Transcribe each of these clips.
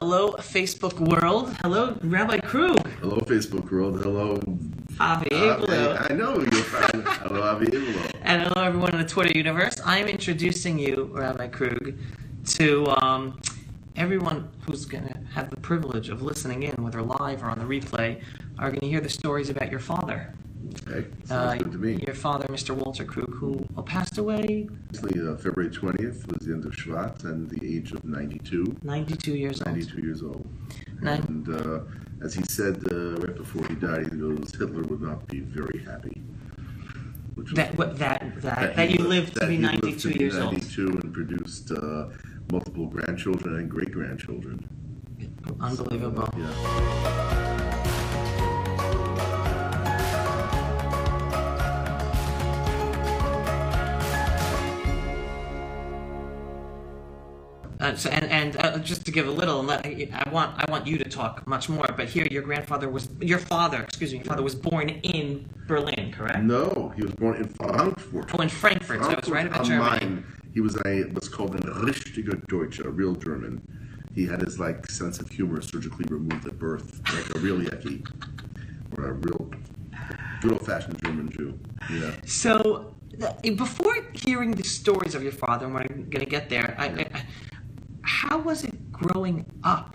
Hello, Facebook world. Hello, Rabbi Krug. Hello, Facebook world. Hello, Avi Avi. I know you're fine. Hello, Avi. And hello, everyone in the Twitter universe. I am introducing you, Rabbi Krug, to um, everyone who's going to have the privilege of listening in, whether live or on the replay, are going to hear the stories about your father. Okay, Uh, sounds good to me. Your father, Mr. Walter Krug, who passed away uh, February 20th was the end of Shvat and the age of 92. 92 years old. 92 years old. Nine- And uh, as he said uh, right before he died, he goes, Hitler would not be very happy. That, what, that, that, that, you lived- lived to be he lived 92 to be years old. 92 and produced uh, multiple grandchildren and great grandchildren. Unbelievable. Yeah. Uh, so, and and uh, just to give a little, I want I want you to talk much more. But here, your grandfather was your father. Excuse me, your father was born in Berlin, correct? No, he was born in Frankfurt. Oh, in Frankfurt. So I was right about Germany. Main. He was a what's called a richtiger Deutsche, a real German. He had his like sense of humor surgically removed at birth, like a real Yeki, or a real good old fashioned German Jew. Yeah. So before hearing the stories of your father, and we're going to get there, I, I, how was it growing up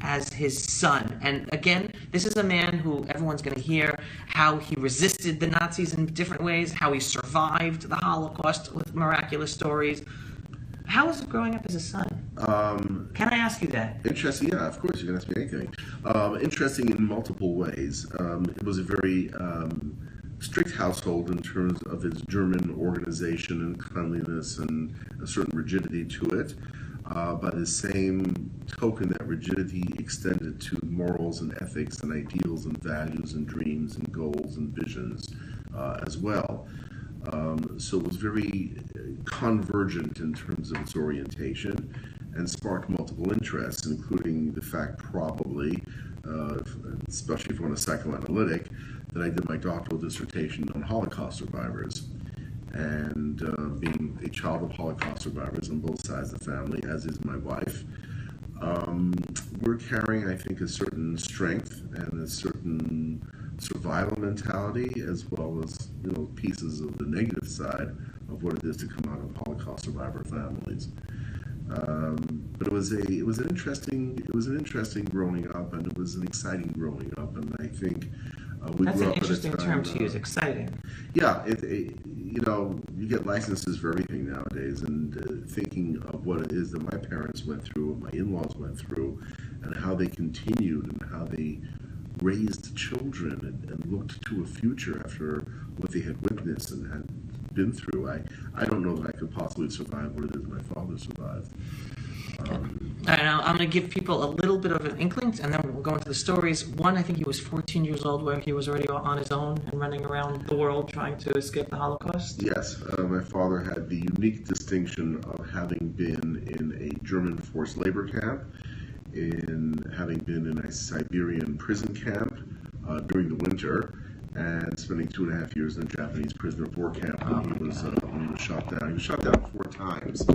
as his son? And again, this is a man who everyone's going to hear how he resisted the Nazis in different ways, how he survived the Holocaust with miraculous stories. How was it growing up as a son? Um, Can I ask you that? Interesting, yeah, of course, you can ask me anything. Um, interesting in multiple ways. Um, it was a very um, strict household in terms of its German organization and cleanliness and a certain rigidity to it. Uh, by the same token, that rigidity extended to morals and ethics and ideals and values and dreams and goals and visions uh, as well. Um, so it was very convergent in terms of its orientation and sparked multiple interests, including the fact, probably, uh, especially if you want a psychoanalytic, that I did my doctoral dissertation on Holocaust survivors. And uh, being a child of Holocaust survivors on both sides of the family, as is my wife, um, we're carrying, I think, a certain strength and a certain survival mentality, as well as you know pieces of the negative side of what it is to come out of Holocaust survivor families. Um, but it was a it was an interesting it was an interesting growing up, and it was an exciting growing up, and I think uh, we That's grew an up at a interesting time, term to uh, use. Exciting. yeah, it, it, you know, you get licenses for everything nowadays, and uh, thinking of what it is that my parents went through, what my in-laws went through, and how they continued and how they raised children and, and looked to a future after what they had witnessed and had been through. I, I don't know that I could possibly survive what it is my father survived. Um, All right, now I'm going to give people a little bit of an inkling, and then we'll go into the stories. One, I think he was 14 years old, where he was already on his own and running around the world trying to escape the Holocaust. Yes, uh, my father had the unique distinction of having been in a German forced labor camp, in having been in a Siberian prison camp uh, during the winter, and spending two and a half years in a Japanese prisoner of war camp when he was uh, when he was shot down. He was shot down four times.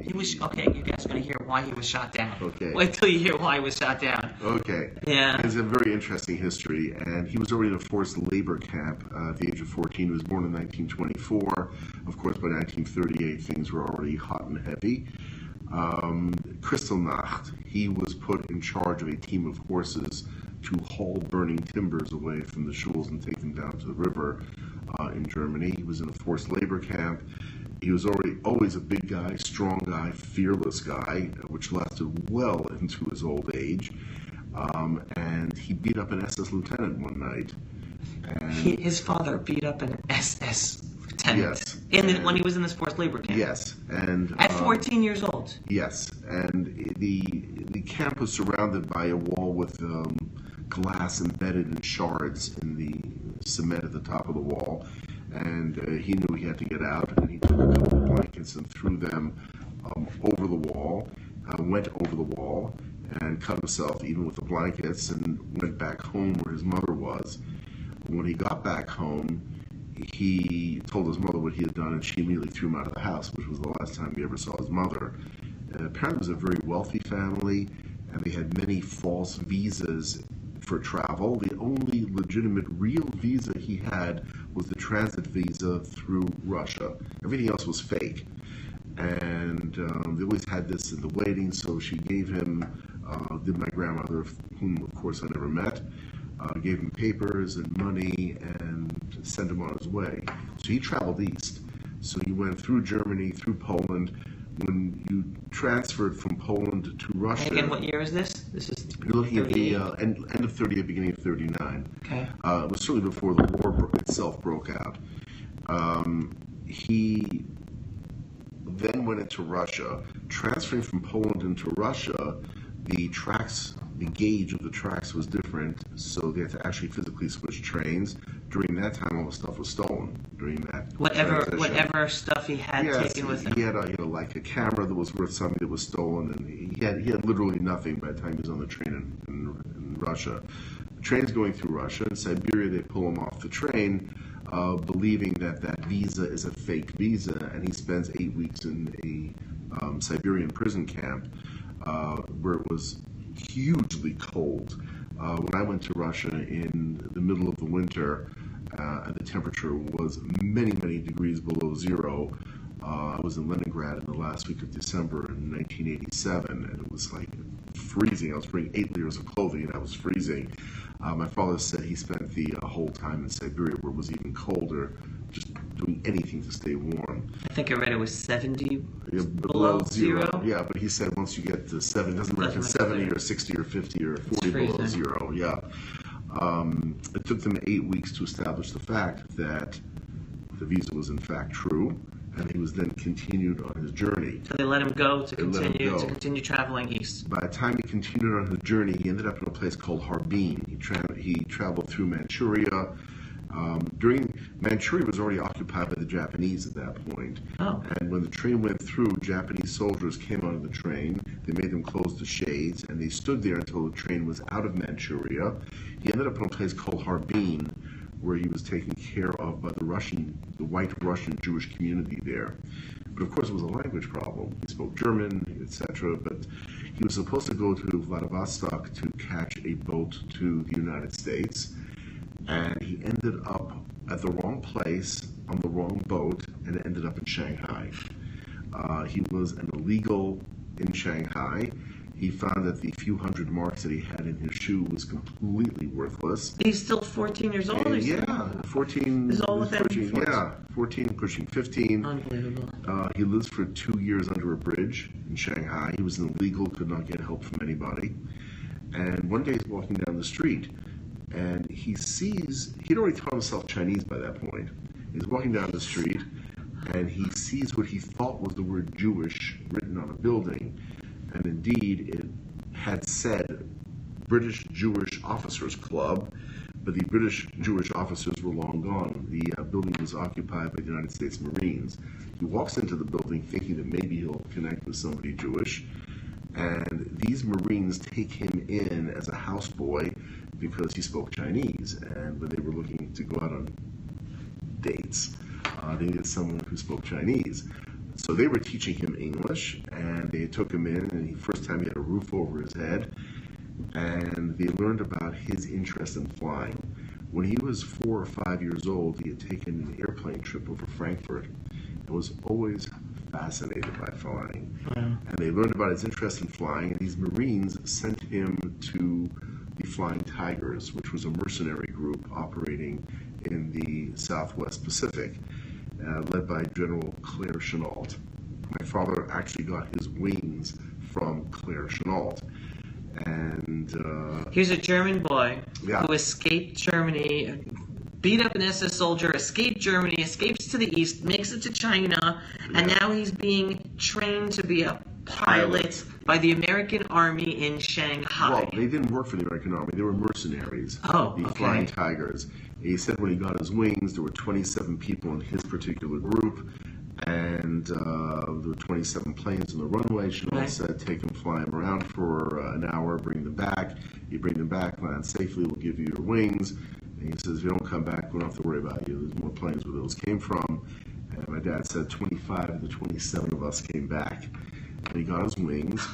He was okay. You guys are going to hear why he was shot down. Okay. Wait till you hear why he was shot down. Okay. Yeah. It's a very interesting history, and he was already in a forced labor camp uh, at the age of 14. He was born in 1924. Of course, by 1938, things were already hot and heavy. Um, Kristallnacht, he was put in charge of a team of horses to haul burning timbers away from the shuls and take them down to the river uh, in Germany. He was in a forced labor camp. He was already always a big guy, strong guy, fearless guy, which lasted well into his old age. Um, and he beat up an SS lieutenant one night. And He, his father beat up an SS lieutenant Yes. in the, when he was in this forced labor camp. yes, and At um, 14 years old. Yes, and the the camp was surrounded by a wall with um, glass embedded in shards in the cement at the top of the wall, and uh, he knew he had to get out, and he took a couple of blankets and threw them um, over the wall, uh, went over the wall, and cut himself even with the blankets, and went back home where his mother was. When he got back home, he told his mother what he had done, and she immediately threw him out of the house, which was the last time he ever saw his mother. Uh, apparently, was a very wealthy family, and they had many false visas for travel. The only legitimate real visa he had was the transit visa through Russia. Everything else was fake. And um, they always had this in the waiting, so she gave him, uh, did my grandmother, whom of course I never met, uh, gave him papers and money and sent him on his way. So he traveled east. So he went through Germany, through Poland. When you transferred from Poland to Russia, Again, what year is this? This is. you're looking at the uh, end, end of 30, beginning of 39. Okay. Uh, it was certainly before the war bro- itself broke out. Um, he then went into Russia. Transferring from Poland into Russia, the tracks, the gauge of the tracks was different, so they had to actually physically switch trains. During that time, all the stuff was stolen. During that Whatever, transition. whatever stuff he had Yes, taken with he, him. he had a, you know, like a camera that was worth something that was stolen, and he had he had literally nothing by the time he was on the train in, in, in Russia. The train's going through Russia. In Siberia, they pull him off the train, uh, believing that that visa is a fake visa, and he spends eight weeks in a um, Siberian prison camp uh, where it was hugely cold. Uh, when I went to Russia in the middle of the winter, uh, the temperature was many, many degrees below zero. Uh, I was in Leningrad in the last week of December in 1987, and it was like freezing. I was wearing eight layers of clothing, and I was freezing. Uh, my father said he spent the whole time in Siberia, where it was even colder, just doing anything to stay warm. I think I read it was 70 Yeah, below zero. Yeah, but he said once you get to seven, doesn't matter if it's 70 or 60 or 50 or 40 below zero. Yeah. Um, it took them eight weeks to establish the fact that the visa was in fact true, and he was then continued on his journey. So they let him go to They continue to continue traveling east. By the time he continued on his journey, he ended up in a place called Harbin. He, tra- he traveled through Manchuria. Um, during Manchuria was already occupied by the Japanese at that point. Oh. And when the train went through, Japanese soldiers came onto the train. They made them close the shades, and they stood there until the train was out of Manchuria. He ended up in a place called Harbin, where he was taken care of by the Russian, the white Russian Jewish community there. But of course, it was a language problem. He spoke German, etc. But he was supposed to go to Vladivostok to catch a boat to the United States, and he ended up at the wrong place on the wrong boat and ended up in Shanghai. Uh, he was an illegal in Shanghai. He found that the few hundred marks that he had in his shoe was completely worthless. He's still 14 years old. And yeah, 14, is all within pushing, 14. yeah, 14, pushing 15. unbelievable. Uh, he lives for two years under a bridge in Shanghai. He was illegal, could not get help from anybody. And one day he's walking down the street and he sees, he'd already taught himself Chinese by that point. He's walking down the street and he sees what he thought was the word Jewish written on a building. And indeed, it had said British Jewish Officers Club, but the British Jewish officers were long gone. The uh, building was occupied by the United States Marines. He walks into the building thinking that maybe he'll connect with somebody Jewish, and these Marines take him in as a houseboy because he spoke Chinese. And when they were looking to go out on dates, uh, they needed someone who spoke Chinese. So they were teaching him English, and they took him in, and the first time he had a roof over his head, and they learned about his interest in flying. When he was four or five years old, he had taken an airplane trip over Frankfurt and was always fascinated by flying. And they learned about his interest in flying, and these Marines sent him to the Flying Tigers, which was a mercenary group operating in the Southwest Pacific, uh, led by General Claire Chennault. My father actually got his wings from Claire Chennault. And uh, Here's a German boy Yeah. who escaped Germany, beat up an SS soldier, escaped Germany, escapes to the east, makes it to China, and now he's being trained to be a pilot by the American Army in Shanghai. Well, they didn't work for the American Army. They were mercenaries. Oh, the okay. Flying Tigers. He said when he got his wings, there were 27 people in his particular group, and uh, there were 27 planes on the runway. Chennault Right. said, take them, fly them around for uh, an hour, bring them back. You bring them back, land safely, we'll give you your wings. And he says, if you don't come back, we don't have to worry about you. There's more planes where those came from. And my dad said 25 of the 27 of us came back. He got his wings.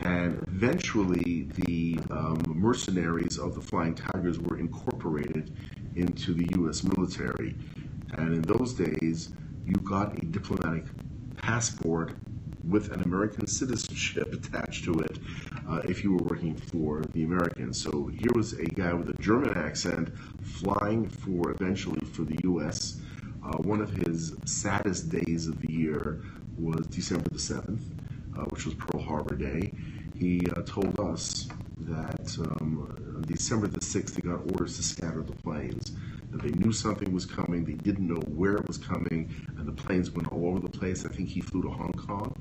And eventually, the um, mercenaries of the Flying Tigers were incorporated into the U.S. military. And in those days, you got a diplomatic passport with an American citizenship attached to it uh, if you were working for the Americans. So here was a guy with a German accent flying for eventually for the U.S. Uh, one of his saddest days of the year was December the 7th, uh, which was Pearl Harbor Day. He uh, told us that um, on December the 6th, he got orders to scatter the planes. That they knew something was coming, they didn't know where it was coming, and the planes went all over the place. I think he flew to Hong Kong.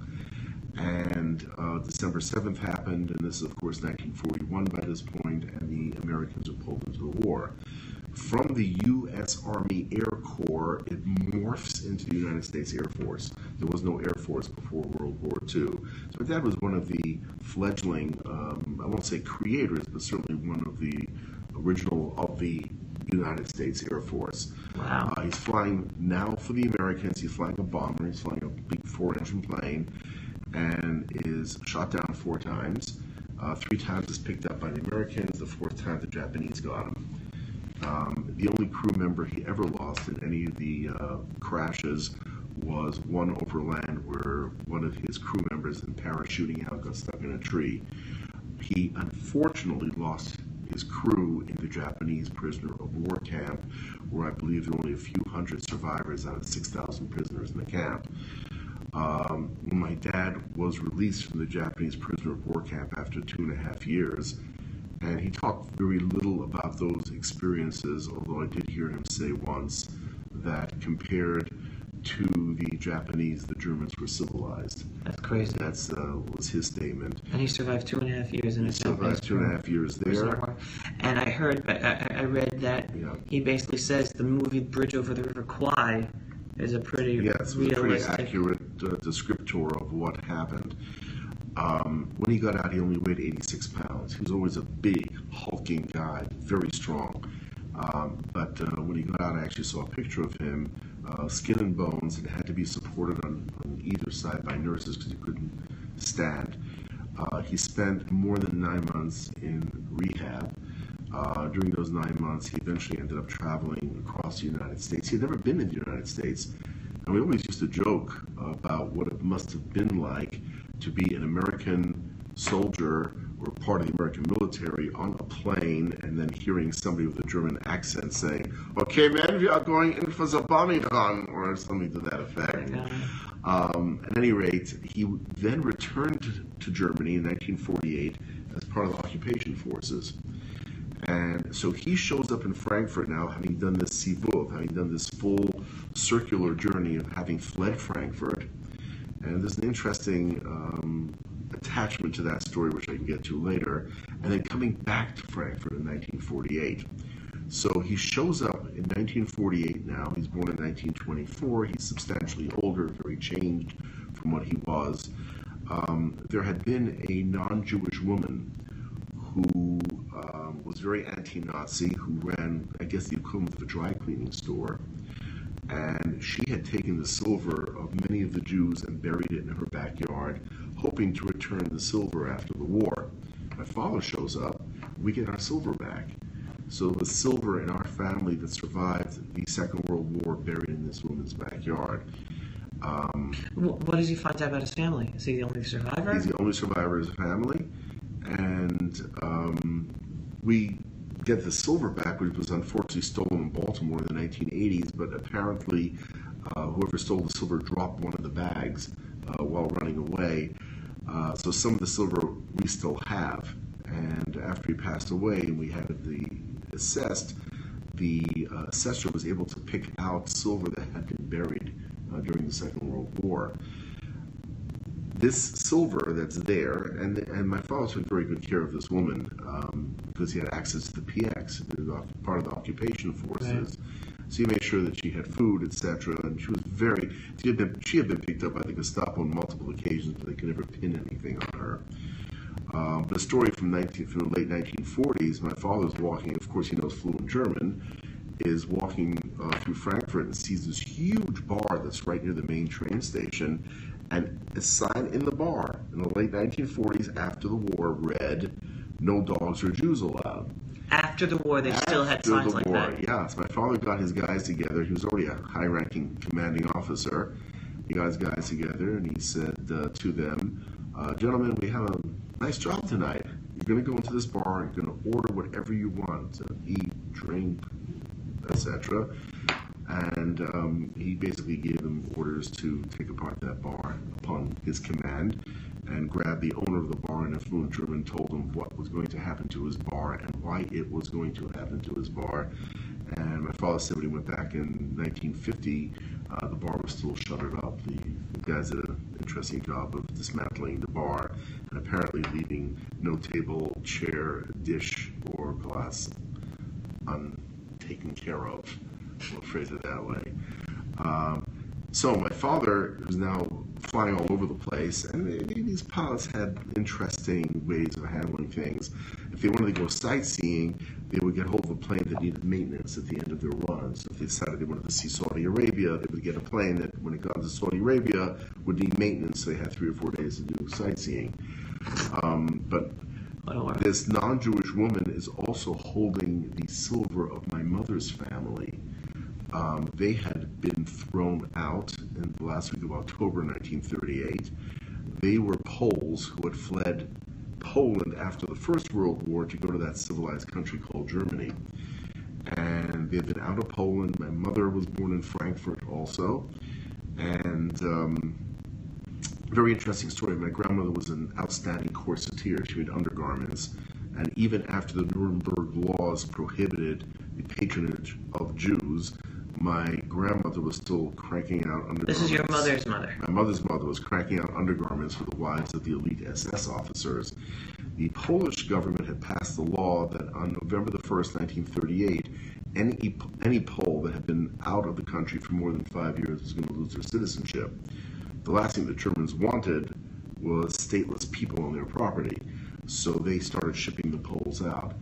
And uh, December 7th happened, and this is, of course, 1941 by this point, and the Americans were pulled into the war. From the U.S. Army Air Corps, it morphs into the United States Air Force. There was no Air Force before World War II. So my dad was one of the fledgling, um, I won't say creators, but certainly one of the original of the United States Air Force. Wow. Uh, he's flying now for the Americans. He's flying a bomber. He's flying a big four-engine plane, and is shot down four times. Uh, three times is picked up by the Americans. The fourth time, the Japanese got him. Um, the only crew member he ever lost in any of the uh, crashes was one over land where one of his crew members in parachuting out got stuck in a tree. He unfortunately lost his crew in the Japanese prisoner of war camp, where I believe there were only a few hundred survivors out of 6,000 prisoners in the camp. Um, my dad was released from the Japanese prisoner of war camp after two and a half years, and he talked very little about those experiences, although I did hear him say once that compared to the Japanese, the Germans were civilized. That's crazy. That's uh, was his statement. And he survived two and a half years in He survived two and a half years there. And I heard, I, read that Yeah. he basically says the movie Bridge Over the River Kwai is a pretty Yes, was a pretty accurate uh, descriptor of what happened. Um, when he got out, he only weighed 86 pounds. He was always a big, hulking guy, very strong. Um, but uh, when he got out, I actually saw a picture of him, uh, skin and bones, and had to be supported on, on either side by nurses because he couldn't stand. Uh, he spent more than nine months in rehab. Uh, during those nine months, he eventually ended up traveling across the United States. He had never been in the United States, and we always used to joke about what it must have been like to be an American soldier or part of the American military on a plane and then hearing somebody with a German accent saying, Okay, man, we are going in for the bombing run, or something to that effect. Um, at any rate, he then returned to Germany in 1948 as part of the occupation forces. And so he shows up in Frankfurt now, having done this Sivuv, having done this full circular journey of having fled Frankfurt. And there's an interesting um, attachment to that story, which I can get to later. And then coming back to Frankfurt in 1948. So he shows up in 1948 now. He's born in 1924. He's substantially older, very changed from what he was. Um, there had been a non Jewish woman who um, was very anti Nazi, who ran, I guess, the equivalent of a dry cleaning store. And she had taken the silver of many of the Jews and buried it in her backyard, hoping to return the silver after the war. My father shows up, we get our silver back. So the silver in our family that survived the Second World War buried in this woman's backyard. Um, What does he find out about his family? Is he the only survivor? He's the only survivor of his family, and um, we get the silver back, which was unfortunately stolen in Baltimore in the 1980s. But apparently, uh, whoever stole the silver dropped one of the bags uh, while running away. Uh, so some of the silver we still have. And after he passed away, and we had the assessed, the uh, assessor was able to pick out silver that had been buried uh, during the Second World War this silver that's there, and and my father took very good care of this woman um, because he had access to the PX, part of the occupation forces. So he made sure that she had food, etc. And she was very she had been she had been picked up by the Gestapo on multiple occasions, but they could never pin anything on her. Um, the story from 19 from the late 1940s, my father's walking. Of course, he knows fluent German. Is walking uh, through Frankfurt and sees this huge bar that's right near the main train station, And a sign in the bar in the late 1940s after the war read, No dogs or Jews allowed. After the war, they still had After signs the like war, that. Yes, my father got his guys together. He was already a high-ranking commanding officer. He got his guys together and he said uh, to them, uh, "Gentlemen, we have a nice job tonight. You're going to go into this bar. You're going to order whatever you want to eat, drink, etc." And um, he basically gave them orders to take apart that bar upon his command and grab the owner of the bar in a fluent German, told him what was going to happen to his bar and why it was going to happen to his bar. And my father said when he went back in 1950, uh, the bar was still shuttered up. The, the guys did an interesting job of dismantling the bar and apparently leaving no table, chair, dish, or glass untaken care of. We'll phrase it that way. Um, so my father is now flying all over the place, and they- these pilots had interesting ways of handling things. If they wanted to go sightseeing, they would get hold of a plane that needed maintenance at the end of their run. So if they decided they wanted to see Saudi Arabia, they would get a plane that, when it got to Saudi Arabia, would need maintenance. So they had three or four days to do sightseeing. Um, but world. this non-Jewish woman is also holding the silver of my mother's family. Um, they had been thrown out in the last week of October 1938. They were Poles who had fled Poland after the First World War to go to that civilized country called Germany. And they had been out of Poland. My mother was born in Frankfurt also. And um, very interesting story. My grandmother was an outstanding corseteer. She made undergarments. And even after the Nuremberg laws prohibited the patronage of Jews, my grandmother was still cranking out undergarments. This is your mother's mother. My mother's mother was cranking out undergarments for the wives of the elite SS officers. The Polish government had passed a law that on November the 1st, 1938, any, any Pole that had been out of the country for more than five years was going to lose their citizenship. The last thing the Germans wanted was stateless people on their property, so they started shipping the Poles out.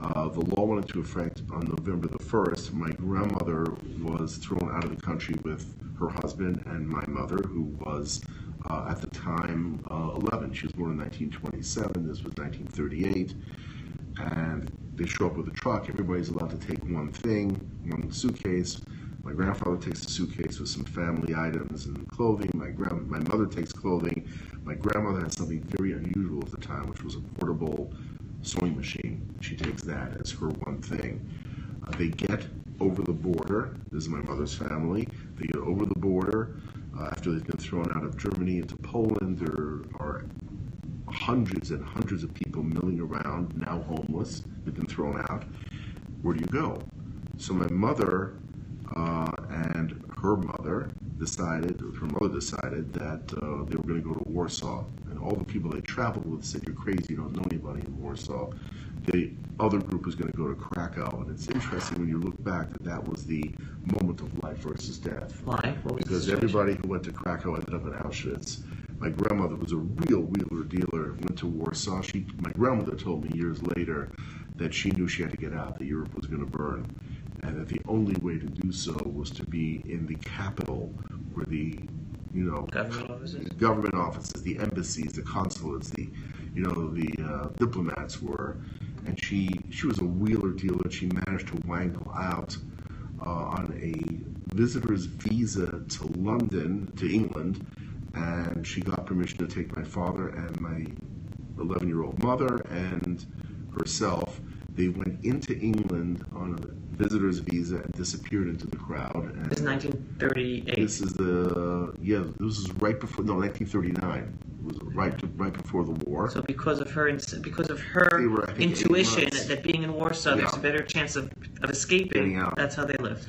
Uh, the law went into effect on November the 1st. My grandmother was thrown out of the country with her husband and my mother, who was uh, at the time uh, 11. She was born in 1927. This was 1938. And they show up with a truck. Everybody's allowed to take one thing, one suitcase. My grandfather takes a suitcase with some family items and clothing. My grand, my mother takes clothing. My grandmother had something very unusual at the time, which was a portable sewing machine. She takes that as her one thing. Uh, they get over the border. This is my mother's family. They get over the border uh, after they've been thrown out of Germany into Poland. There are hundreds and hundreds of people milling around, now homeless. They've been thrown out. Where do you go? So my mother uh, and her mother decided, her mother decided that uh, they were going to go to Warsaw. And all the people they traveled with said, "You're crazy. You don't know anybody in Warsaw." The other group was going to go to Krakow, and it's interesting when you look back that that was the moment of life versus death Why? Because everybody who went to Krakow ended up in Auschwitz. My grandmother was a real wheeler dealer. Went to Warsaw. She, my grandmother told me years later that she knew she had to get out. That Europe was going to burn, and that the only way to do so was to be in the capital, where the, you know, Government offices? government offices, the embassies, the consulates, the, you know, the uh, diplomats were, and she she was a wheeler dealer. She managed to wangle out uh, on a visitor's visa to London, to England, and she got permission to take my father and my 11-year-old mother and herself. They went into England on a visitor's visa and disappeared into the crowd. And This is 1938. this is the yeah. This is right before no 1939. It was right to, right before the war. So because of her because of her were, think, intuition that being in Warsaw there's a better chance of, of escaping, that's how they lived.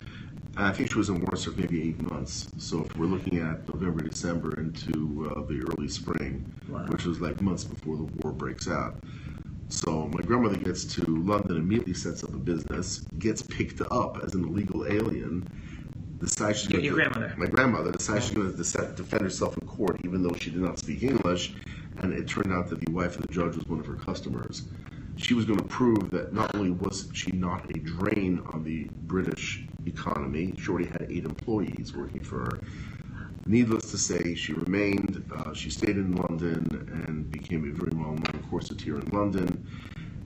I think she was in Warsaw maybe eight months. So if we're looking at November, December into uh, the early spring, Wow. which was like months before the war breaks out. So my grandmother gets to London, immediately sets up a business, gets picked up as an illegal alien. Decides she's Your- your to, grandmother. My grandmother decides she's going to defend herself in court, even though she did not speak English. And it turned out that the wife of the judge was one of her customers. She was going to prove that not only was she not a drain on the British economy, she already had eight employees working for her. Needless to say, she remained. Uh, she stayed in London and became a very well-known corseteer in London.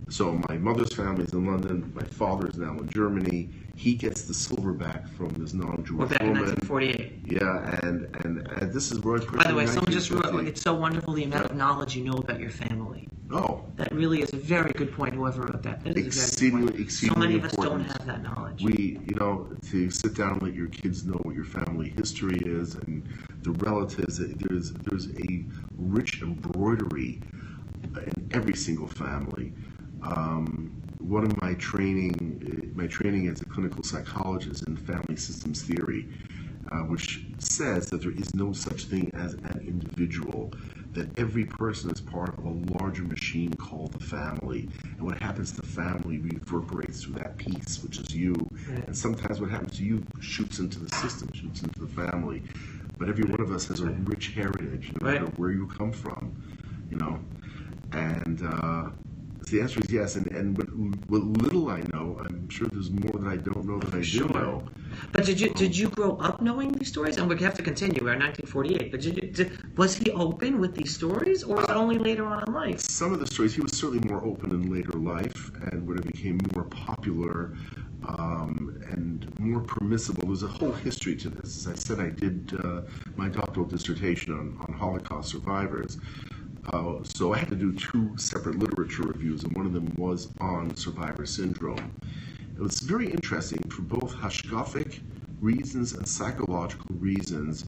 So my mother's family is in London. My father is now in Germany. He gets the silver back from this non-Jewish We're back in 1948. Yeah, and, and and this is where By the way, someone just wrote, it's so wonderful the amount of knowledge you know about your family. Oh, That really is a very good point, whoever wrote that. That very exceedingly. So exceedingly many of us don't important. have that knowledge. we, you know, to sit down and let your kids know what your family history is and the relatives. There's there's a rich embroidery in every single family. Um, one of my training, my training as a clinical psychologist in family systems theory, uh, which says that there is no such thing as an individual, that every person is part of a larger machine called the family, and what happens to the family reverberates through that piece, which is you, and sometimes what happens to you shoots into the system, shoots into the family. But every one of us has a rich heritage, no Right. matter where you come from, you know. And uh, the answer is yes. And, and what, what little I know, I'm sure there's more that I don't know that I do know. But did you did you grow up knowing these stories? And we have to continue. We're in 1948. But did you, did, was he open with these stories, or was it only later on in life? Some of the stories, he was certainly more open in later life, and when it became more popular um, and more permissible, there's a whole history to this. As I said, I did uh, my doctoral dissertation on, on Holocaust survivors. Uh, so I had to do two separate literature reviews, and one of them was on survivor syndrome. It was very interesting for both hashkafic reasons and psychological reasons.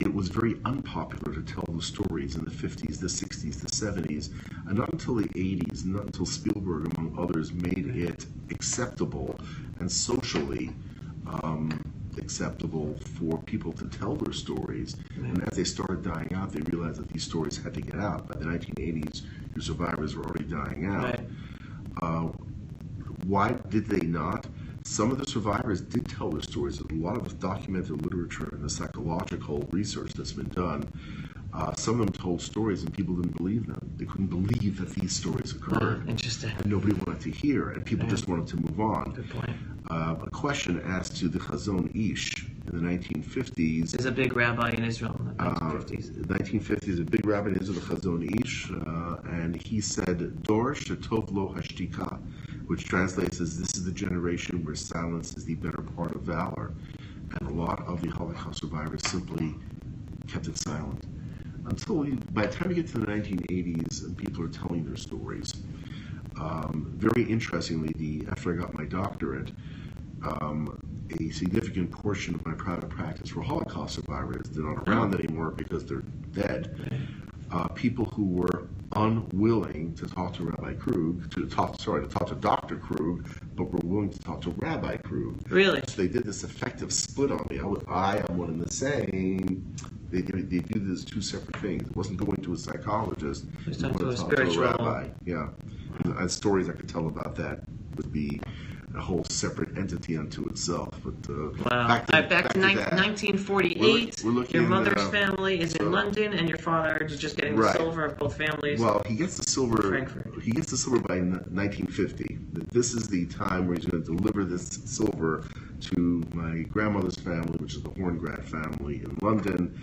It was very unpopular to tell the stories in the 50s, the 60s, the 70s, and not until the 80s, not until Spielberg, among others, made it acceptable and socially um, acceptable for people to tell their stories. And as they started dying out, they realized that these stories had to get out. By the 1980s, your survivors were already dying out. Right. Uh, why did they not? Some of the survivors did tell their stories. A lot of the documented literature and the psychological research that's been done, uh, some of them told stories and people didn't believe them. They couldn't believe that these stories occurred. Interesting. And nobody wanted to hear, and people just wanted to move on. Good point. Uh, a question asked to the Chazon Ish in the 1950s. There's a big rabbi in Israel in the Uh, 1950s. 1950s, a big rabbi in Israel, the Chazon Ish, uh, and he said, Dor shetov lo hashtika, which translates as, this is the generation where silence is the better part of valor. And a lot of the Holocaust survivors simply kept it silent. Until, by the time you get to the 1980s and people are telling their stories, um, very interestingly, the after I got my doctorate, um, a significant portion of my private practice were Holocaust survivors, they're not around anymore because they're dead. Uh, people who were unwilling to talk to Rabbi Krug, to talk, sorry, to talk to Dr. Krug, but were willing to talk to Rabbi Krug. Really? So they did this effective split on me. I was, I am one and the same. They, they, they do this two separate things. It wasn't going to a psychologist. it was to a spiritual- rabbi. Yeah. And, and stories I could tell about that would be a whole separate entity unto itself. But uh, Wow. back to, right, back, to, that. nine- 1948. We're we're looking your mother's uh, family is in so- London, and your father is just getting Right. the silver of both families. Well, he gets the silver. Frankfurt. He gets the silver by n- 1950. This is the time where he's going to deliver this silver to my grandmother's family, which is the Horngrad family in London.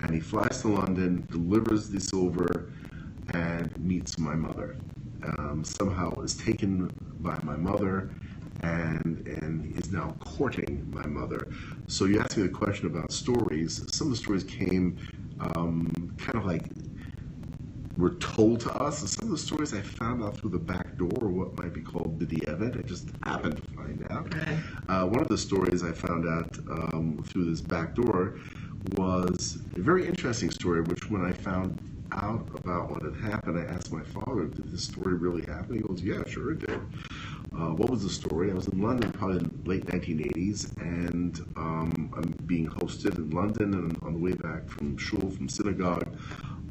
And he flies to London, delivers the silver, and meets my mother. Um, somehow is taken by my mother and and is now courting my mother. So you asked me the question about stories. Some of the stories came um, kind of like were told to us. And some of the stories I found out through the back door, or what might be called b'di'evet. I just happened to find out. Okay. Uh, one of the stories I found out um, through this back door was a very interesting story, which when I found out about what had happened, I asked my father, did this story really happen? He goes, yeah, sure it did. Uh, what was the story? I was in London probably in the late 1980s, and um, I'm being hosted in London, and on the way back from shul, from synagogue,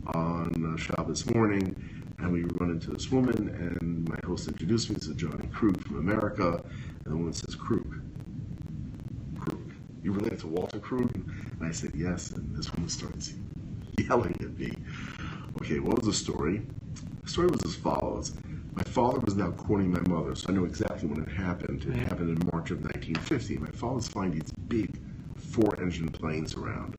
on uh, Shabbos morning, and we run into this woman, and my host introduced me to Johnny Krug from America, and the woman says, Krug, Krug, you related to Walter Krug? And I said, yes, and this woman starts yelling at me. Okay, what was the story? The story was as follows. My father was now courting my mother, so I know exactly when it happened. It happened in March of 1950. My father's flying these big four-engine planes around.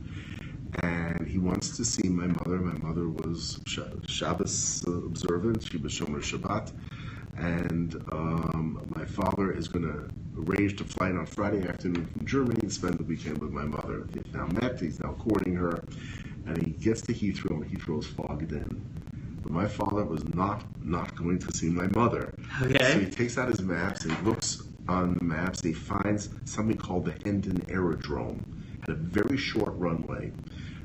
And he wants to see my mother. My mother was Shabbos observant. She was Shomer Shabbat, and um, my father is going to arrange to fly in on Friday afternoon from Germany and spend the weekend with my mother. They've now met. He's now courting her, and he gets to Heathrow, and Heathrow is fogged in. But my father was not not going to see my mother. Okay. So he takes out his maps and he looks on the maps. He finds something called the Hendon Aerodrome, had a very short runway.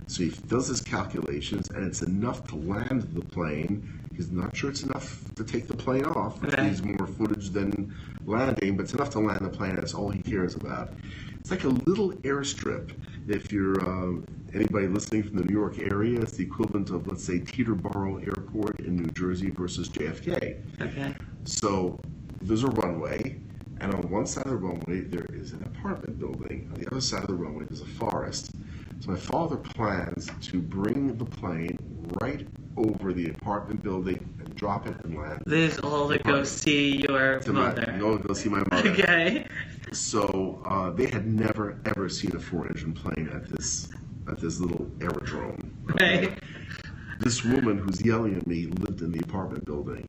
So he does his calculations, and it's enough to land the plane. He's not sure it's enough to take the plane off, which Okay. needs more footage than landing, but it's enough to land the plane. That's all he cares about. It's like a little airstrip. If you're uh, anybody listening from the New York area, it's the equivalent of, let's say, Teterboro Airport in New Jersey versus JFK. Okay. So there's a runway, and on one side of the runway there is an apartment building. On the other side of the runway there's a forest. So my father plans to bring the plane right over the apartment building and drop it and land. This is all to go see your To my, mother. no, go see my mother. Okay. So uh, they had never ever seen a four-engine plane at this at this little aerodrome. Right. This woman who's yelling at me lived in the apartment building.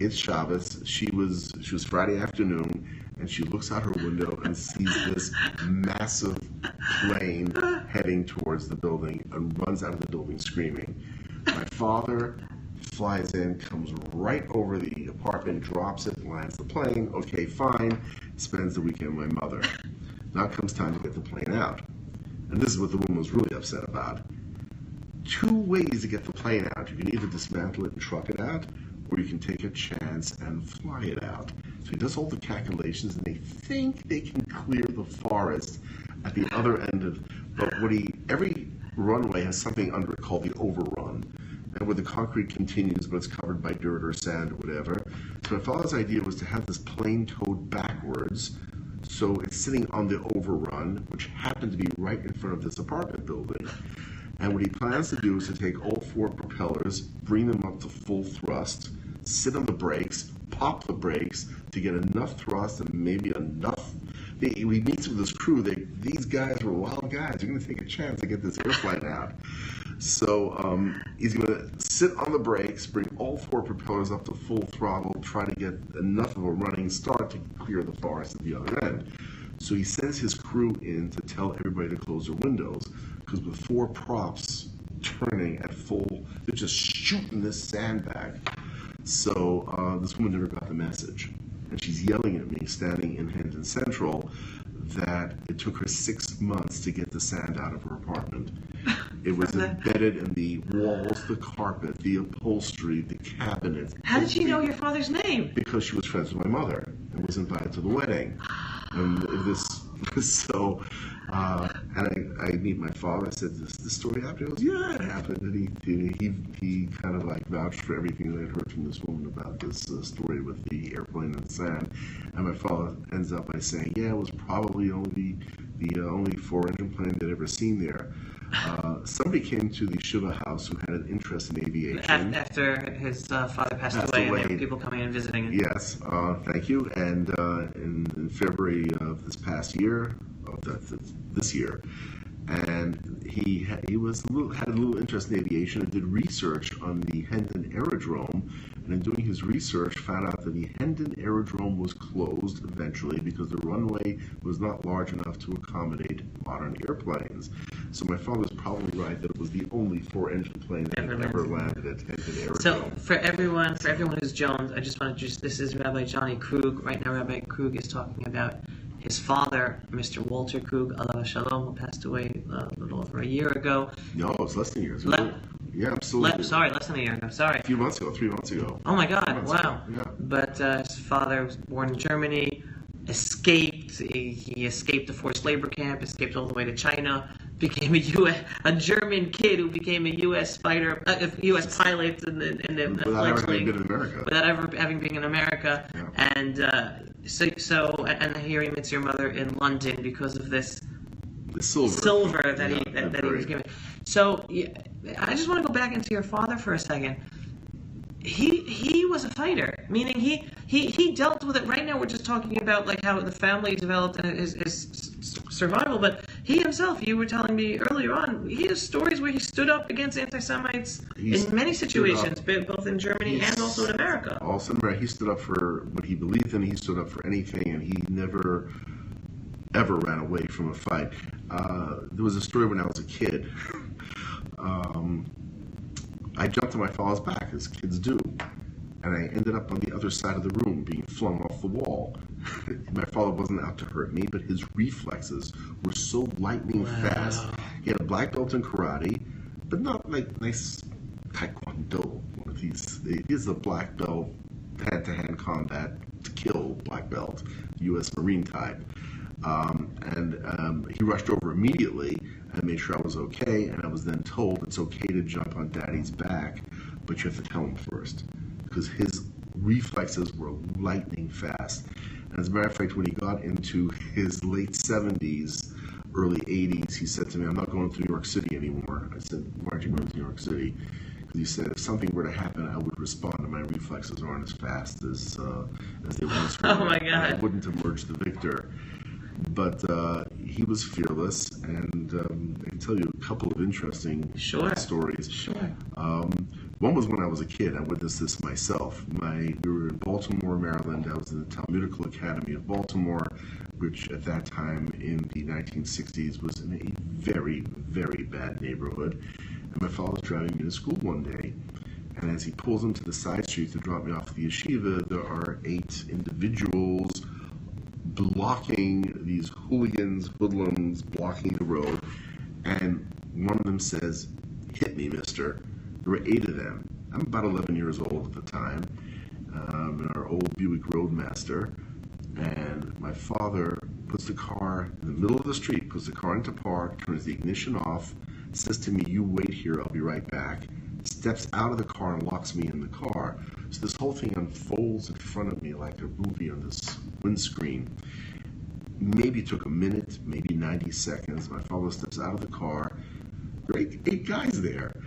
It's Shabbos. She was she was Friday afternoon, and she looks out her window and sees this massive plane heading towards the building and runs out of the building screaming. My father flies in, comes right over the apartment, drops it, lands the plane. Okay, fine. Spends the weekend with my mother. Now comes time to get the plane out. And this is what the woman was really upset about two ways to get the plane out. You can either dismantle it and truck it out, or you can take a chance and fly it out. So he does all the calculations, and they think they can clear the forest at the other end of. But what he every runway has something under it called the overrun. And where the concrete continues, but it's covered by dirt or sand or whatever. So my father's idea was to have this plane towed backwards, so it's sitting on the overrun, which happened to be right in front of this apartment building. And what he plans to do is to take all four propellers, bring them up to full thrust, sit on the brakes, pop the brakes to get enough thrust and maybe enough. He meets with his crew. They, these guys were wild guys. They're going to take a chance to get this airplane out. So um, he's going to sit on the brakes, bring all four propellers up to full throttle, try to get enough of a running start to clear the forest at the other end. So he sends his crew in to tell everybody to close their windows because with four props turning at full, they're just shooting this sand back. So uh, this woman never got the message, and she's yelling at me, standing in Hendon Central, that it took her six months to get the sand out of her apartment. It was embedded in the walls, the carpet, the upholstery, the cabinets. How did she know your father's name? because she was friends with my mother and was invited to the wedding. And this, so, uh, and I, I meet my father. I said, "This this story happened." He goes, "Yeah, it happened." And he he he kind of like vouched for everything that I'd heard from this woman about this uh, story with the airplane and sand. And my father ends up by saying, "Yeah, it was probably only the uh, only four-engine plane they'd ever seen there." Uh, somebody came to the Shiva house who had an interest in aviation. Af- After his uh, father passed, Passed away, and there were people coming and visiting. Yes, uh, thank you. And uh, in, in February of this past year, of the, the, this year, and he he was a little, had a little interest in aviation and did research on the Hendon Aerodrome. And in doing his research, found out that the Hendon Aerodrome was closed eventually because the runway was not large enough to accommodate modern airplanes. So my father was probably right that it was the only four-engine plane that Ever ever landed at Hendon Aerodrome. So for everyone, for everyone who's Jones, I just want to just this is Rabbi Johnny Krug. Right now, Rabbi Krug is talking about his father, Mr. Walter Krug, Allah Shalom, who passed away uh, a little over a year ago. No, it's less than years. Le- yeah, absolutely. Le- sorry, less than a year ago. Sorry. A few months ago, three months ago. Oh my God! Wow. yeah. But uh, his father was born in Germany, escaped. He, he escaped the forced labor camp, escaped all the way to China, became a U.S. a German kid who became a U.S. fighter, uh, a U.S. pilot in the in the Without ever having been in America. without ever having been in America. Yeah. And uh, so, so, and here he meets your mother in London because of this The silver. silver that he Yeah, that, that he was given. So, yeah, I just want to go back into your father for a second. He he was a fighter, meaning he he he dealt with it. Right now, we're just talking about like how the family developed and his, his survival, but he himself, you were telling me earlier on, he has stories where he stood up against anti-Semites in many situations, both in Germany He's- and also in America. Also, he stood up for what he believed in. He stood up for anything, and he never, ever ran away from a fight. Uh, there was a story when I was a kid. Um, I jumped on my father's back, as kids do, and I ended up on the other side of the room, being flung off the wall. my father wasn't out to hurt me, but his reflexes were so lightning fast. He had a black belt in karate, but not like nice taekwondo. One of these. He is a black belt, hand-to-hand combat to kill black belt, U.S. Marine type. Um, and um, he rushed over immediately and made sure I was okay. And I was then told it's okay to jump on Daddy's back, but you have to tell him first because his reflexes were lightning fast. And as a matter of fact, when he got into his late 70s, early 80s, he said to me, I'm not going to New York City anymore. I said, Why aren't you going to New York City? Because he said, if something were to happen, I would respond, and my reflexes aren't as fast as, uh, as they once were. Oh, my and I wouldn't emerge the victor. But uh, he was fearless, and um, I can tell you a couple of interesting Sure. stories. Sure. Um, one was when I was a kid. I witnessed this myself. My we were in Baltimore, Maryland. I was in the Talmudical Academy of Baltimore, which at that time in the 1960s was in a very, very bad neighborhood. And my father was driving me to school one day, and as he pulls into the side street to drop me off at the yeshiva, there are eight individuals blocking these hooligans, hoodlums, blocking the road. And one of them says, Hit me, mister. There were eight of them. I'm about 11 years old at the time, um, in our old Buick Roadmaster. And my father puts the car in the middle of the street, puts the car into park, turns the ignition off, says to me, You wait here, I'll be right back. Steps out of the car and locks me in the car. So this whole thing unfolds in front of me like a movie on this windscreen. Maybe it took a minute, maybe 90 seconds. My father steps out of the car. There are eight, guys there.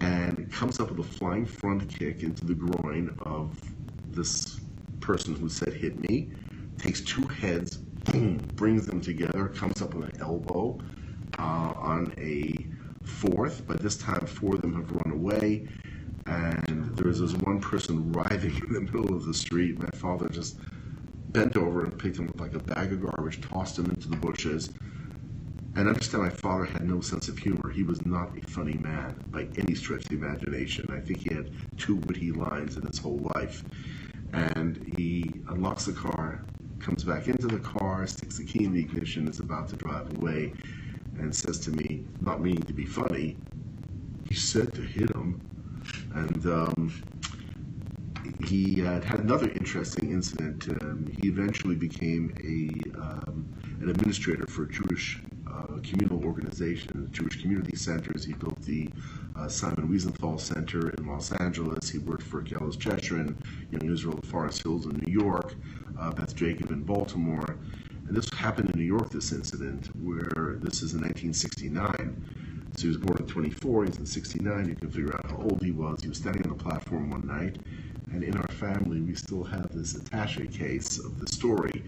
And comes up with a flying front kick into the groin of this person who said hit me. Takes two heads, boom, brings them together, comes up with an elbow uh, on a fourth, but this time four of them have run away. And there was this one person writhing in the middle of the street. My father just bent over and picked him up like a bag of garbage, tossed him into the bushes. And understand my father had no sense of humor. He was not a funny man by any stretch of the imagination. I think he had two witty lines in his whole life. And he unlocks the car, comes back into the car, sticks the key in the ignition, is about to drive away, and says to me, not meaning to be funny, he said to hit him. And um, he uh, had another interesting incident. Um, he eventually became a um, an administrator for Jewish uh, communal organizations, Jewish community centers. He built the uh, Simon Wiesenthal Center in Los Angeles. He worked for Gellers Cheshire, Young Israel, Forest Hills in New York, uh, Beth Jacob in Baltimore. And this happened in New York, this incident, where this is in 1969. So he was born in 24, he's in 69. You can figure out how old he was. He was standing on the platform one night, and in our family, we still have this attache case of the story.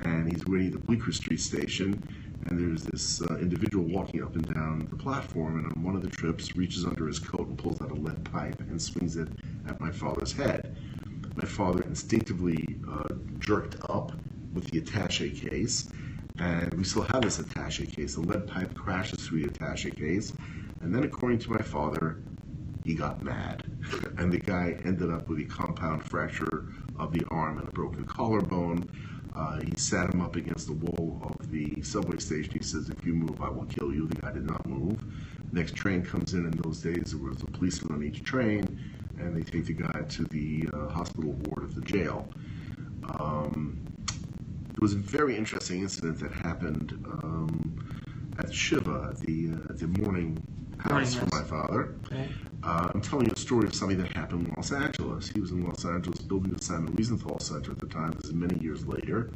And he's waiting at the Bleecker Street station, and there's this uh, individual walking up and down the platform, and on one of the trips, reaches under his coat and pulls out a lead pipe and swings it at my father's head. My father instinctively uh, jerked up with the attache case, and we still have this attache case. The lead pipe crashes through the attache case, and then, according to my father, he got mad, and the guy ended up with a compound fracture of the arm and a broken collarbone. Uh, he sat him up against the wall of the subway station. He says, "If you move, I will kill you." The guy did not move. Next train comes in. In those days, there was a policeman on each train, and they take the guy to the uh, hospital ward of the jail. Um, there was a very interesting incident that happened um, at Shiva, the uh, the mourning house for my father. Okay. Uh, I'm telling you a story of something that happened in Los Angeles. He was in Los Angeles building the Simon Wiesenthal Center at the time. This is many years later.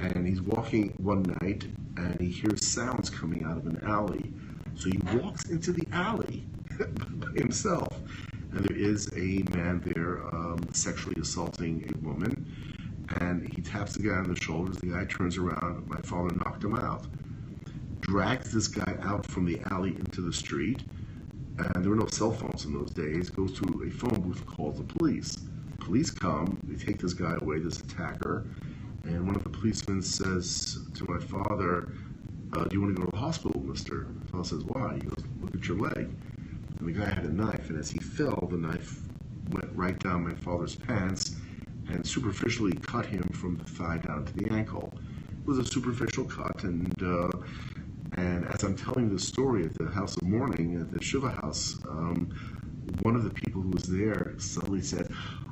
And he's walking one night and he hears sounds coming out of an alley. So he walks into the alley by himself. And there is a man there um, sexually assaulting a woman. And he taps the guy on the shoulders. The guy turns around. My father knocked him out drags this guy out from the alley into the street, and there were no cell phones in those days. Goes to a phone booth, calls the police. Police come, they take this guy away, this attacker, and one of the policemen says to my father, uh, "Do you want to go to the hospital, Mister?" My father says, "Why?" He goes, "Look at your leg." And the guy had a knife, and as he fell, the knife went right down my father's pants and superficially cut him from the thigh down to the ankle. It was a superficial cut, and uh, and as I'm telling the story at the House of Mourning at the Shiva House, um, one of the people who was there suddenly said,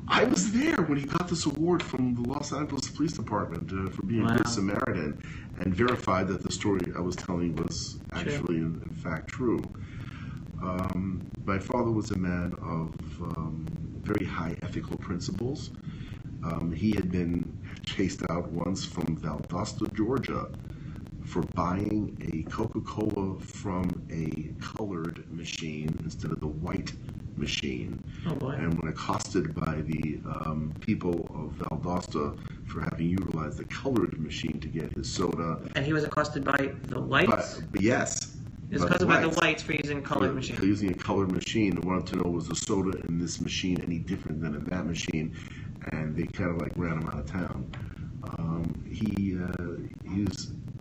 "I was there when he got this award from the Los Angeles Police Department uh, for being a good Samaritan," and verified that the story I was telling was actually, in, in fact, true. Um, my father was a man of um, very high ethical principles. Um, he had been chased out once from Valdosta, Georgia, for buying a Coca Cola from a colored machine instead of the white machine. Oh boy. And when accosted by the um, people of Valdosta for having utilized the colored machine to get his soda, And he was accosted by the whites. but, but yes, He was by the whites. for using a colored machine. Using a colored machine, and wanted to know was the soda in this machine any different than in that machine, they kind of like ran him out of town. Um, he uh,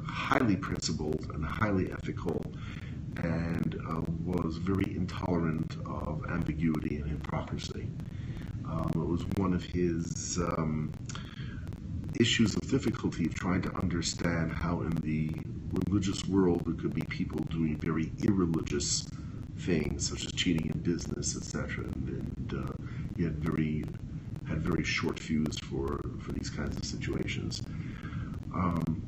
highly principled and highly ethical, and uh, was very intolerant of ambiguity and hypocrisy. Um, it was one of his um, issues of difficulty of trying to understand how in the religious world there could be people doing very irreligious things such as cheating in business etc and, and uh, he had very had very short fuse for for these kinds of situations um,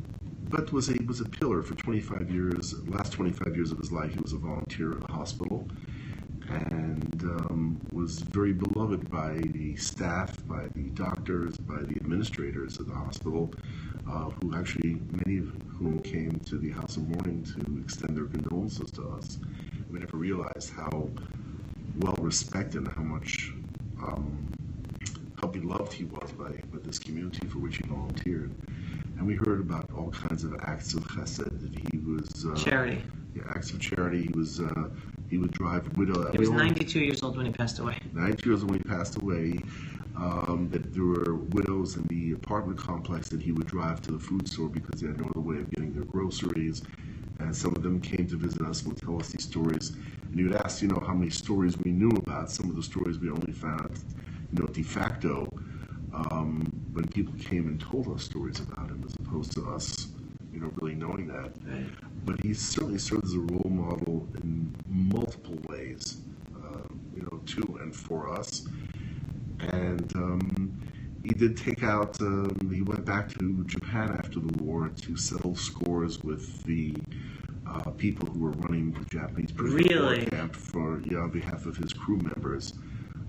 but was a was a pillar for 25 years last 25 years of his life he was a volunteer at a hospital and um, was very beloved by the staff, by the doctors, by the administrators of the hospital, uh, who actually, many of whom came to the House of Mourning to extend their condolences to us. We never realized how well respected and how much um, how beloved he was by, by this community for which he volunteered. And we heard about all kinds of acts of chesed that he was uh, Charity. yeah, acts of charity. He was uh, he would drive widow. He was 92 years old when he passed away. 92 years old when he passed away. Um, that there were widows in the apartment complex that he would drive to the food store because they had no other way of getting their groceries. And some of them came to visit us and would tell us these stories. And he would ask, you know, how many stories we knew about. Some of the stories we only found you know, de facto um, when people came and told us stories about him, as opposed to us, you know, really knowing that but he certainly served as a role model in multiple ways, uh, you know, to and for us. And um, he did take out. Um, he went back to Japan after the war to settle scores with the uh, people who were running the Japanese prisoner Really? camp for yeah, on behalf of his crew members.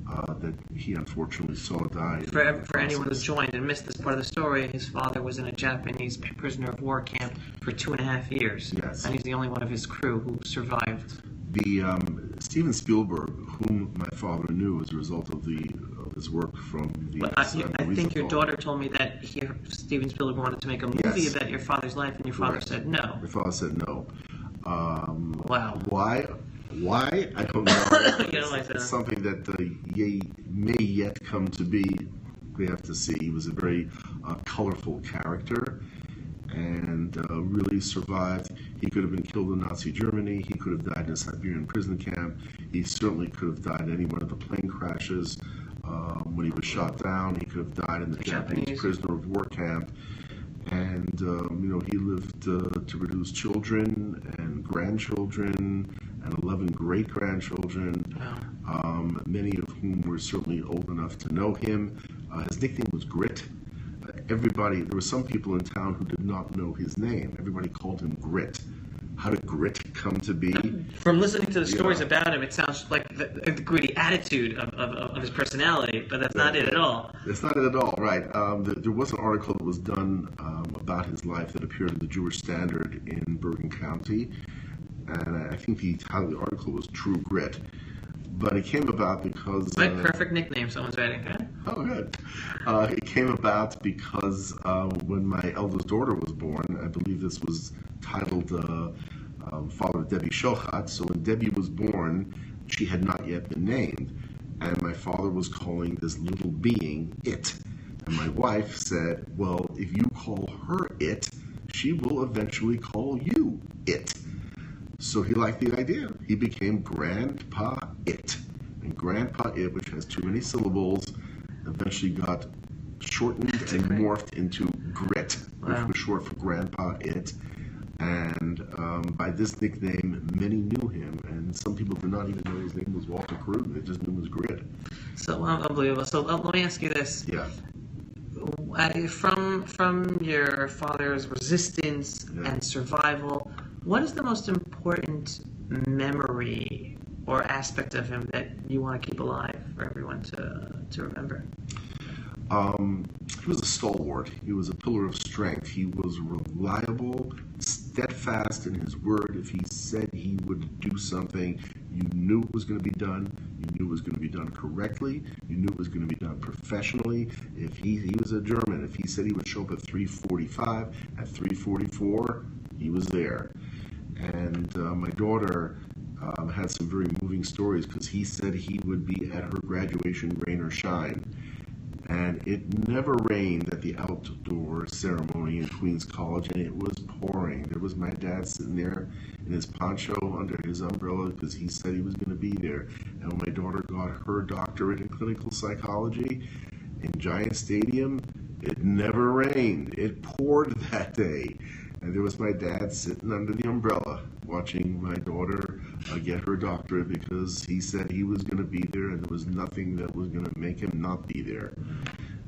Uh, that he unfortunately saw die. For, for anyone who's joined and missed this part of the story, his father was in a Japanese prisoner of war camp for two and a half years. Yes. And he's the only one of his crew who survived. The um, Steven Spielberg, whom my father knew as a result of the of his work from the. But I, I think your daughter told me that he, Steven Spielberg wanted to make a movie Yes. about your father's life, and your father Correct. said no. My father said no. Um, Wow. Why? Why? I don't know. It's, it's something that uh, ye, may yet come to be. We have to see. He was a very uh, colorful character and uh, really survived. He could have been killed in Nazi Germany. He could have died in a Siberian prison camp. He certainly could have died in any one of the plane crashes. Um, when he was shot down, he could have died in the Japanese, Japanese. prisoner of war camp. And um, you know, he lived uh, to produce children and grandchildren and 11 great grandchildren Wow. um, many of whom were certainly old enough to know him. Uh, his nickname was Grit. Uh, everybody, there were some people in town who did not know his name. Everybody called him Grit. How did Grit come to be? From listening to the stories Yeah. about him, it sounds like the, the gritty attitude of, of, of his personality, but that's not it at all. That's not it at all, right? Um, there, there was an article that was done um, about his life that appeared in the Jewish Standard in Bergen County, and I think the title of the article was True Grit. But it came about because Like uh, perfect nickname, someone's writing. Huh? Oh, good. Uh, it came about because uh, when my eldest daughter was born, I believe this was titled uh, um, father of Debbie Shochat. So when Debbie was born, she had not yet been named. And my father was calling this little being it. And my wife said, Well, if you call her it, she will eventually call you it. So he liked the idea. He became Grandpa It. And Grandpa It, which has too many syllables, eventually got shortened and morphed into Grit, which Wow. was short for Grandpa It. And um, by this nickname, many knew him, and some people did not even know his name was Walter Cruden. They just knew him as Grit. So um, unbelievable. So uh, let me ask you this: Yeah. from from your father's resistance Yeah. and survival, what is the most important memory or aspect of him that you want to keep alive for everyone to to remember? Um, he was a stalwart. He was a pillar of strength. He was reliable, steadfast in his word. If he said he would do something, you knew it was going to be done. You knew it was going to be done correctly. You knew it was going to be done professionally. If he he was a German, if he said he would show up at 3:45, at 3:44, he was there. And uh, my daughter um, had some very moving stories because he said he would be at her graduation, rain or shine and it never rained at the outdoor ceremony in Queens College, and it was pouring. There was my dad sitting there in his poncho under his umbrella because he said he was going to be there. And when my daughter got her doctorate in clinical psychology in Giant Stadium, it never rained. It poured that day. And there was my dad sitting under the umbrella watching my daughter uh, get her doctorate because he said he was going to be there and there was nothing that was going to make him not be there.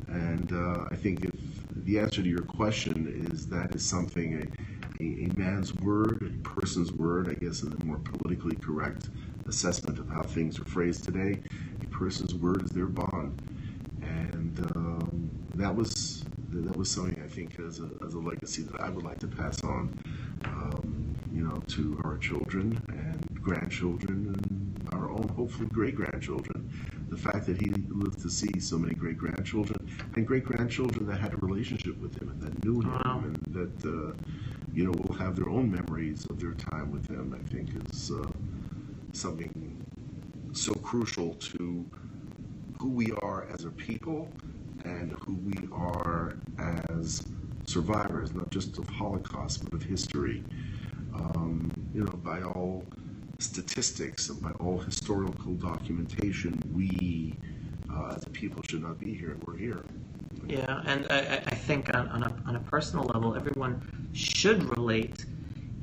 And uh, I think if the answer to your question is that is something a, a, a man's word, a person's word, I guess, in the more politically correct assessment of how things are phrased today, a person's word is their bond. And um, that was that was something I think as a, as a legacy that I would like to pass on, um, you know, to our children and grandchildren and our own, hopefully, great grandchildren. The fact that he lived to see so many great grandchildren and great grandchildren that had a relationship with him and that knew him Wow. and that, uh, you know, will have their own memories of their time with him, I think is uh, something so crucial to who we are as a people and who we are as survivors, not just of Holocaust, but of history. Um, you know, by all statistics and by all historical documentation, we uh, as people should not be here, we're here. Yeah, and I, I- I think on, on, a, on a personal level, everyone should relate.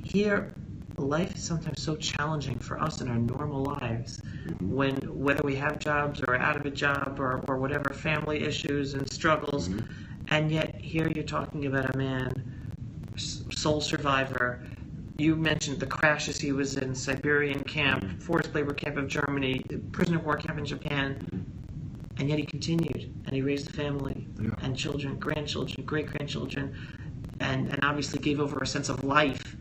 Here, life is sometimes so challenging for us in our normal lives. Mm-hmm. When whether we have jobs or out of a job or, or whatever family issues and struggles, mm-hmm. and yet here you're talking about a man, sole survivor. You mentioned the crashes he was in, Siberian camp, mm-hmm. forced labor camp of Germany, prisoner of war camp in Japan, and yet he continued and he raised a family Yeah. and children, grandchildren, great grandchildren, and, and obviously gave over a sense of life.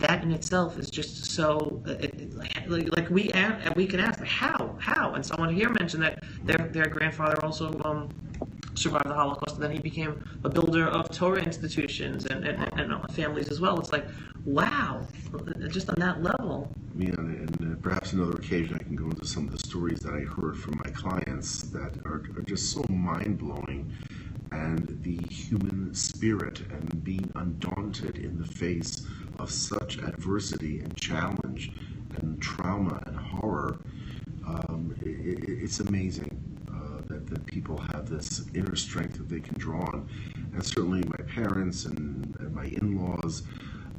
That in itself is just so uh, like, we we can ask how how and someone here mentioned that their their grandfather also um, survived the Holocaust and then he became a builder of Torah institutions and, and, and, families as well. It's like wow, just on that level. Yeah, and, and uh, perhaps another occasion I can go into some of the stories that I heard from my clients that are, are just so mind blowing. And the human spirit and being undaunted in the face of such adversity and challenge and trauma and horror, um, i i it's amazing uh, that, that people have this inner strength that they can draw on. And certainly my parents and, and my in laws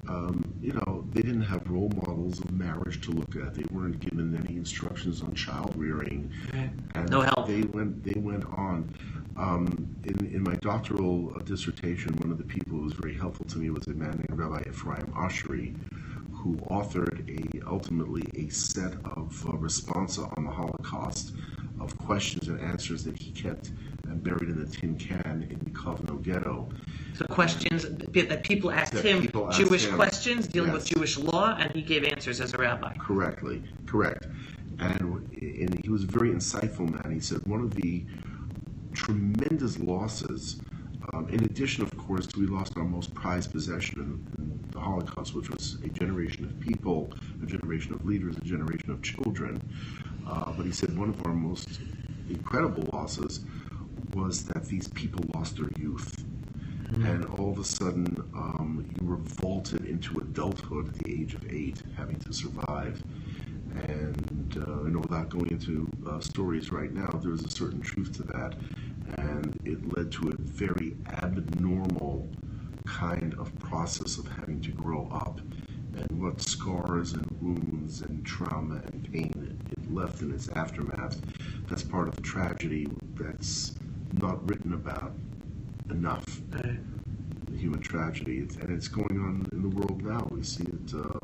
um, you know, they didn't have role models of marriage to look at. They weren't given any instructions on child rearing, and No help. They went. They went on. Um, in, in my doctoral dissertation, one of the people who was very helpful to me was a man named Rabbi Ephraim Oshry, who authored a ultimately a set of uh, responsa on the Holocaust of questions and answers that he kept and buried in the tin can in the Kovno ghetto. So questions that people asked That him, people asked Jewish him. questions dealing with Jewish law, and he gave answers as a rabbi. Correctly, correct. And, and he was a very insightful man. He said one of the tremendous losses, um, in addition, of course, we lost our most prized possession in, the Holocaust, which was a generation of people, a generation of leaders, a generation of children. Uh, but he said one of our most incredible losses was that these people lost their youth. Mm-hmm. And all of a sudden, um, you were vaulted into adulthood at the age of eight, having to survive. And uh, you know, without going into uh, stories right now, there's a certain truth to that, it led to a very abnormal kind of process of having to grow up, and what scars and wounds and trauma and pain it left in its aftermath. That's part of the tragedy that's not written about enough. Right. The human tragedy, and it's going on in the world now. We see it, uh,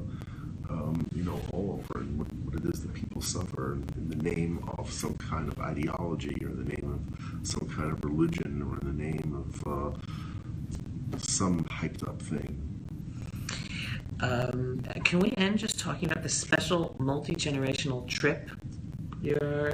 um, you know, all over, and what, what, it is that people suffer in the name of some kind of ideology, or the name some kind of religion, or in the name of uh, some hyped up thing. Um, can we end just talking about the special multi generational trip you're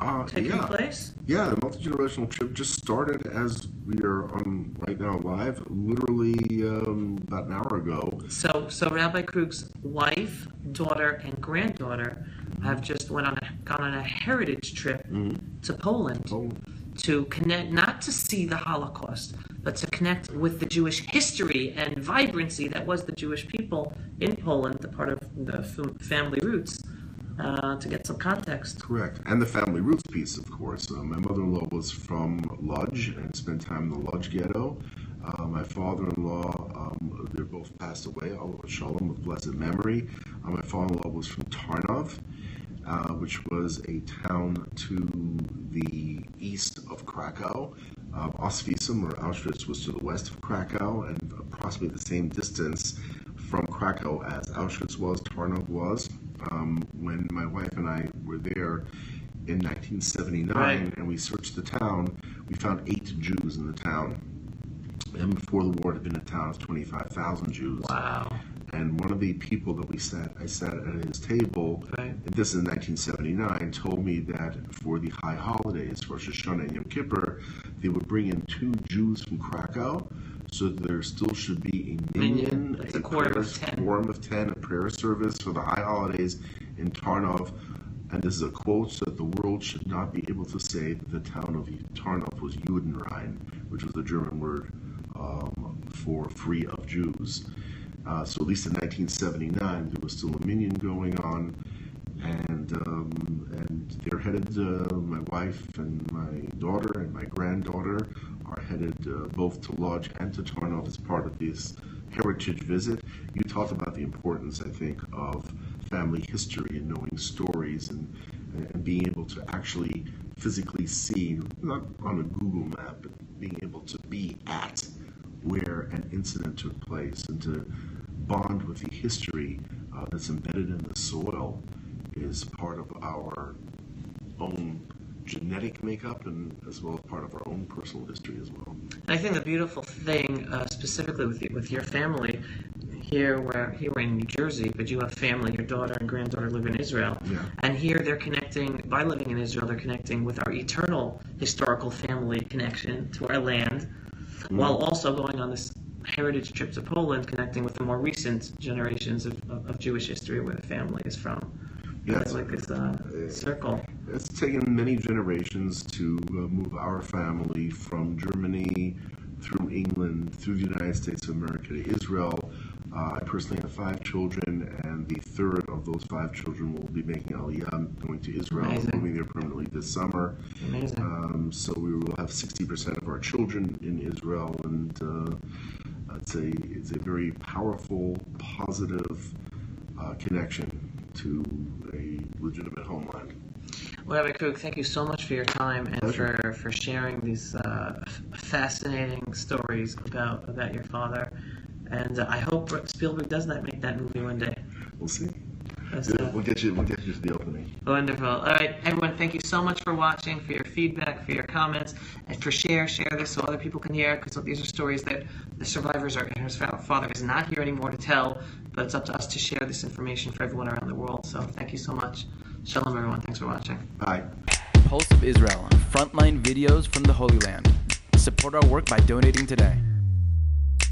uh, taking yeah. place? Yeah, the multi generational trip just started as we are on right now live, literally um, about an hour ago. So, so Rabbi Krug's wife, daughter, and granddaughter have just went on a, gone on a heritage trip mm-hmm. to Poland, Poland to connect, not to see the Holocaust, but to connect with the Jewish history and vibrancy that was the Jewish people in Poland, the part of the family roots uh, to get some context. Correct. And the family roots piece, of course. Uh, my mother in law was from Lodz and spent time in the Lodz ghetto. Uh, my father in law, um, they're both passed away, Allah Shalom, with blessed memory. Uh, my father in law was from Tarnov. Uh, which was a town to the east of Krakow. Uh, or Auschwitz, was to the west of Krakow and approximately the same distance from Krakow as Auschwitz was, Tarnov was um, when my wife and I were there in 1979 right. and we searched the town, we found eight Jews in the town. And before the war, it had been a town of 25,000 Jews. Wow. And one of the people that we sat, I sat at his table, right. this is 1979, told me that for the high holidays, Rosh Hashanah and Yom Kippur, they would bring in two Jews from Krakow so there still should be a minyan, a, a quorum, of 10. quorum of 10, a prayer service for the high holidays in Tarnov. And this is a quote so that the world should not be able to say that the town of Tarnov was Judenrein, which was the German word um, for free of Jews. Uh, so at least in 1979, there was still a minyan going on, and um, and they're headed. Uh, my wife and my daughter and my granddaughter are headed uh, both to Lodz and to Tarnov as part of this heritage visit. You talked about the importance, I think, of family history and knowing stories and, and being able to actually physically see, not on a Google map, but being able to be at where an incident took place and to bond with the history uh, that's embedded in the soil is part of our own genetic makeup and as well as part of our own personal history as well. And I think the beautiful thing, uh, specifically with with your family, here where here we're in New Jersey, but you have family, your daughter and granddaughter live in Israel, yeah. and here they're connecting by living in Israel. They're connecting with our eternal historical family connection to our land, mm. while also going on this heritage trip to Poland, connecting with the more recent generations of, of, of Jewish history where the family is from. Yeah, it's like this uh, circle. It's taken many generations to uh, move our family from Germany through England, through the United States of America to Israel. Uh, I personally have five children, and the third of those five children will be making Aliyah, going to Israel, Amazing. moving there permanently this summer. Amazing. Um, so we will have 60% of our children in Israel, and uh, it's a it's a very powerful, positive uh, connection to a legitimate homeland. Well, Rabbi Krug, thank you so much for your time and for, for sharing these uh, fascinating stories about about your father. And uh, I hope Spielberg does not make that movie one day. We'll see. We'll get you. We'll get you to the opening. Wonderful. All right, everyone. Thank you so much for watching, for your feedback, for your comments, and for share. Share this so other people can hear. Because these are stories that the survivors are. His father is not here anymore to tell, but it's up to us to share this information for everyone around the world. So thank you so much. Shalom, everyone. Thanks for watching. Bye. Pulse of Israel. Frontline videos from the Holy Land. Support our work by donating today.